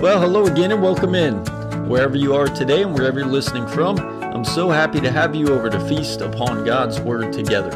Well, hello again and welcome in. Wherever you are today and wherever you're listening from, I'm so happy to have you over to feast upon God's Word together.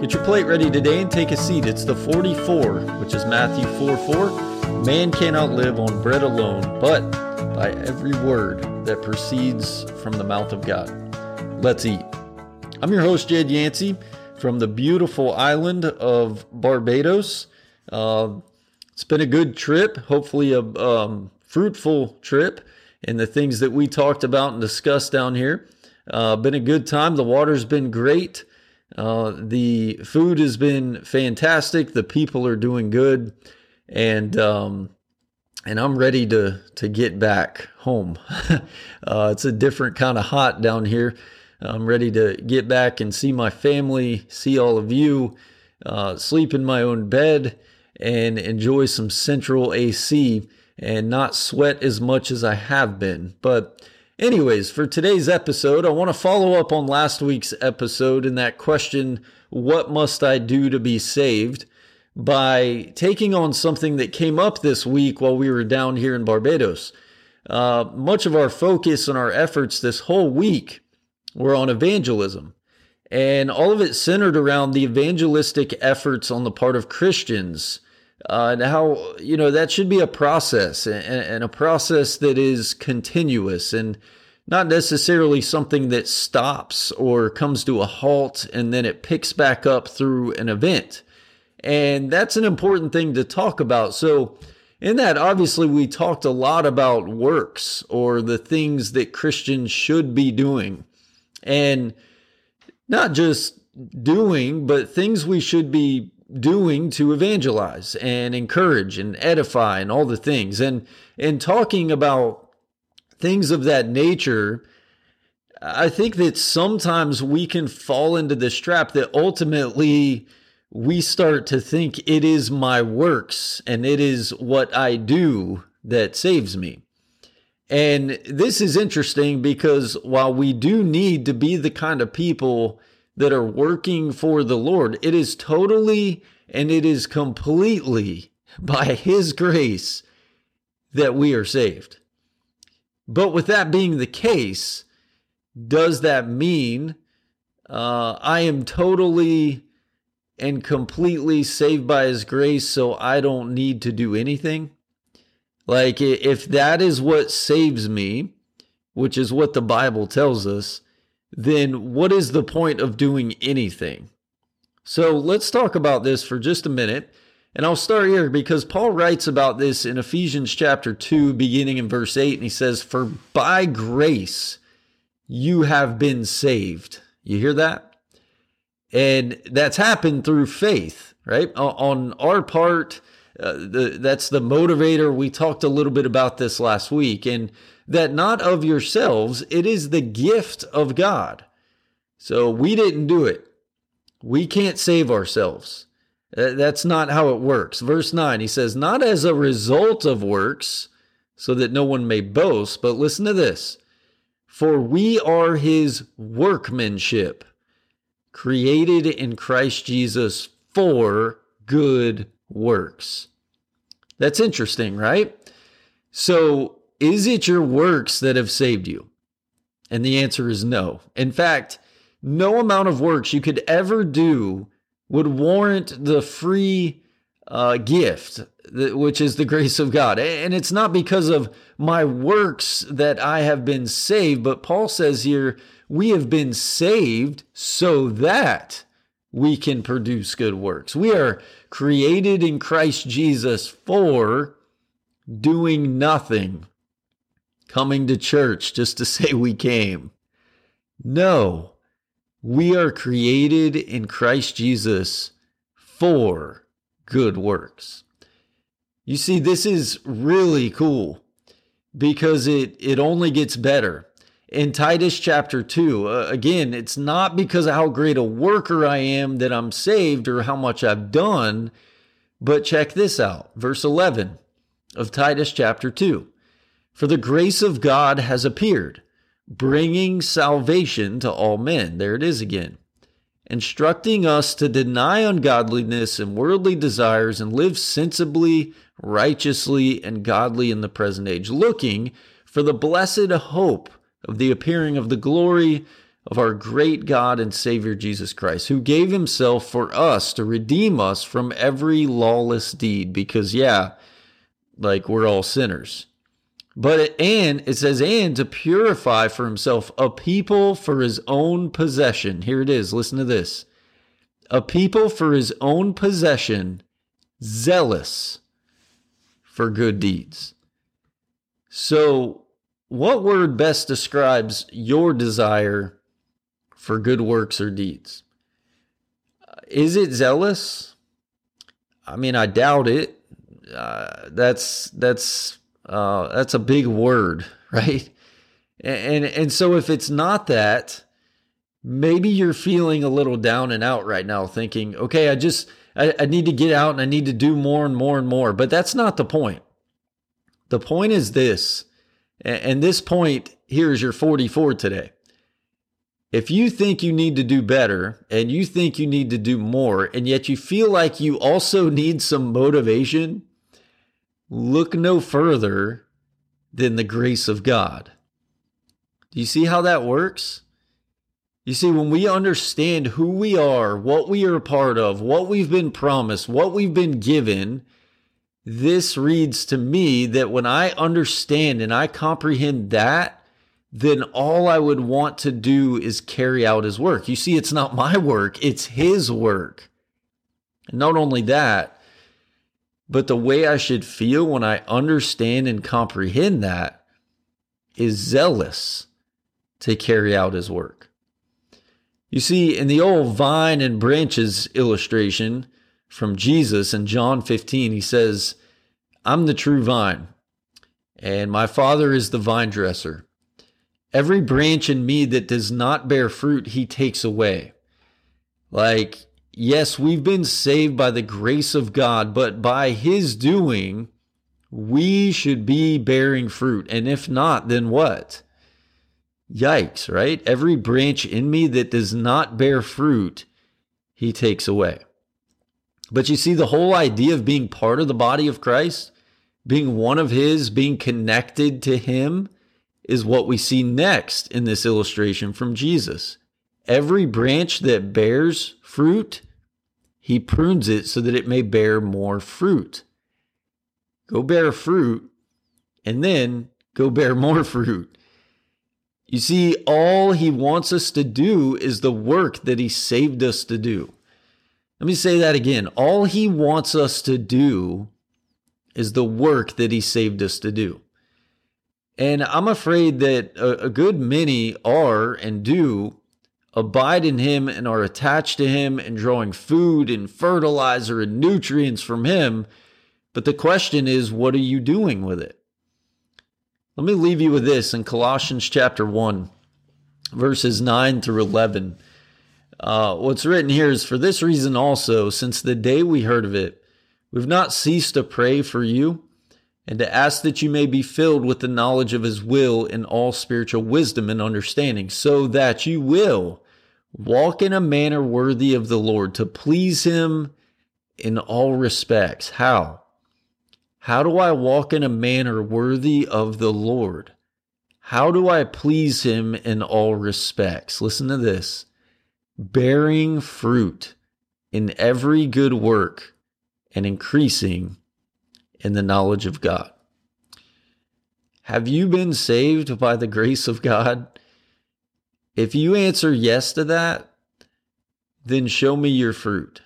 Get your plate ready today and take a seat. It's the 44, which is Matthew 4 4. Man cannot live on bread alone, but by every word that proceeds from the mouth of God. Let's eat. I'm your host, Jed Yancey, from the beautiful island of Barbados. Uh, it's been a good trip, hopefully, a um, fruitful trip and the things that we talked about and discussed down here. Uh, been a good time. The water's been great. Uh, the food has been fantastic. The people are doing good, and um, and I'm ready to to get back home. uh, it's a different kind of hot down here. I'm ready to get back and see my family, see all of you, uh, sleep in my own bed, and enjoy some central AC and not sweat as much as I have been. But, anyways, for today's episode, I want to follow up on last week's episode and that question what must I do to be saved? by taking on something that came up this week while we were down here in Barbados. Uh, much of our focus and our efforts this whole week were on evangelism. And all of it centered around the evangelistic efforts on the part of Christians uh, and how you know that should be a process and, and, a process that is continuous and not necessarily something that stops or comes to a halt and then it picks back up through an event. And that's an important thing to talk about. So in that obviously we talked a lot about works or the things that christians should be doing. And not just doing but things we should be doing to evangelize and encourage and edify and all the things. And and talking about things of that nature, I think that sometimes we can fall into this trap that ultimately we start to think it is my works and it is what I do that saves me. And this is interesting because while we do need to be the kind of people that are working for the Lord. It is totally and it is completely by His grace that we are saved. But with that being the case, does that mean uh, I am totally and completely saved by His grace so I don't need to do anything? Like, if that is what saves me, which is what the Bible tells us, then what is the point of doing anything? So let's talk about this for just a minute. And I'll start here because Paul writes about this in Ephesians chapter 2, beginning in verse 8. And he says, For by grace you have been saved. You hear that? And that's happened through faith, right? On our part, uh, the, that's the motivator. We talked a little bit about this last week. And that not of yourselves, it is the gift of God. So we didn't do it. We can't save ourselves. Uh, that's not how it works. Verse 9, he says, Not as a result of works, so that no one may boast, but listen to this. For we are his workmanship, created in Christ Jesus for good works. That's interesting, right? So is it your works that have saved you? And the answer is no. In fact, no amount of works you could ever do would warrant the free uh, gift, which is the grace of God. And it's not because of my works that I have been saved, but Paul says here, we have been saved so that we can produce good works. We are created in Christ Jesus for doing nothing coming to church just to say we came. No, we are created in Christ Jesus for good works. You see, this is really cool because it, it only gets better. In Titus chapter 2, uh, again, it's not because of how great a worker I am that I'm saved or how much I've done, but check this out. Verse 11 of Titus chapter 2. For the grace of God has appeared, bringing salvation to all men. There it is again. Instructing us to deny ungodliness and worldly desires and live sensibly, righteously and godly in the present age, looking for the blessed hope of the appearing of the glory of our great God and Savior Jesus Christ, who gave himself for us to redeem us from every lawless deed. Because, yeah, like we're all sinners. But, and it says, and to purify for himself a people for his own possession. Here it is. Listen to this. A people for his own possession, zealous for good deeds. So, what word best describes your desire for good works or deeds? Is it zealous? I mean, I doubt it. Uh, that's that's uh, that's a big word, right? And, and and so if it's not that, maybe you're feeling a little down and out right now, thinking, okay, I just I, I need to get out and I need to do more and more and more. But that's not the point. The point is this, and this point here is your 44 today. If you think you need to do better and you think you need to do more, and yet you feel like you also need some motivation, look no further than the grace of God. Do you see how that works? You see, when we understand who we are, what we are a part of, what we've been promised, what we've been given, this reads to me that when I understand and I comprehend that, then all I would want to do is carry out his work. You see, it's not my work, it's his work. And not only that, but the way I should feel when I understand and comprehend that is zealous to carry out his work. You see, in the old vine and branches illustration from Jesus in John 15, he says, I'm the true vine, and my Father is the vine dresser. Every branch in me that does not bear fruit, he takes away. Like, yes, we've been saved by the grace of God, but by his doing, we should be bearing fruit. And if not, then what? Yikes, right? Every branch in me that does not bear fruit, he takes away. But you see, the whole idea of being part of the body of Christ, being one of his, being connected to him, is what we see next in this illustration from Jesus. Every branch that bears fruit, he prunes it so that it may bear more fruit. Go bear fruit and then go bear more fruit. You see, all he wants us to do is the work that he saved us to do. Let me say that again. All he wants us to do is the work that he saved us to do. And I'm afraid that a, good many are and do abide in him and are attached to him and drawing food and fertilizer and nutrients from him. But the question is, what are you doing with it? Let me leave you with this in Colossians chapter 1, verses 9 through 11. Uh, what's written here is For this reason also, since the day we heard of it, we've not ceased to pray for you and to ask that you may be filled with the knowledge of his will in all spiritual wisdom and understanding, so that you will walk in a manner worthy of the Lord to please him in all respects. How? How do I walk in a manner worthy of the Lord? How do I please him in all respects? Listen to this bearing fruit in every good work and increasing in the knowledge of God. Have you been saved by the grace of God? If you answer yes to that, then show me your fruit.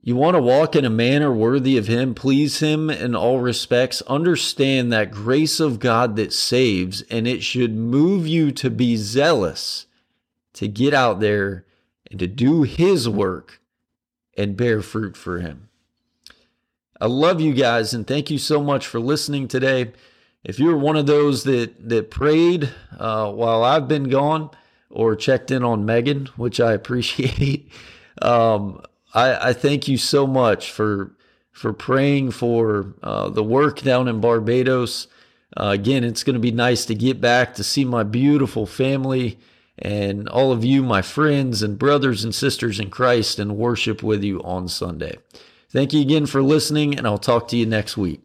You want to walk in a manner worthy of Him, please Him in all respects. Understand that grace of God that saves, and it should move you to be zealous to get out there and to do His work and bear fruit for Him. I love you guys, and thank you so much for listening today. If you're one of those that that prayed uh, while I've been gone or checked in on Megan, which I appreciate. Um, I, I thank you so much for for praying for uh, the work down in Barbados. Uh, again, it's going to be nice to get back to see my beautiful family and all of you, my friends and brothers and sisters in Christ, and worship with you on Sunday. Thank you again for listening, and I'll talk to you next week.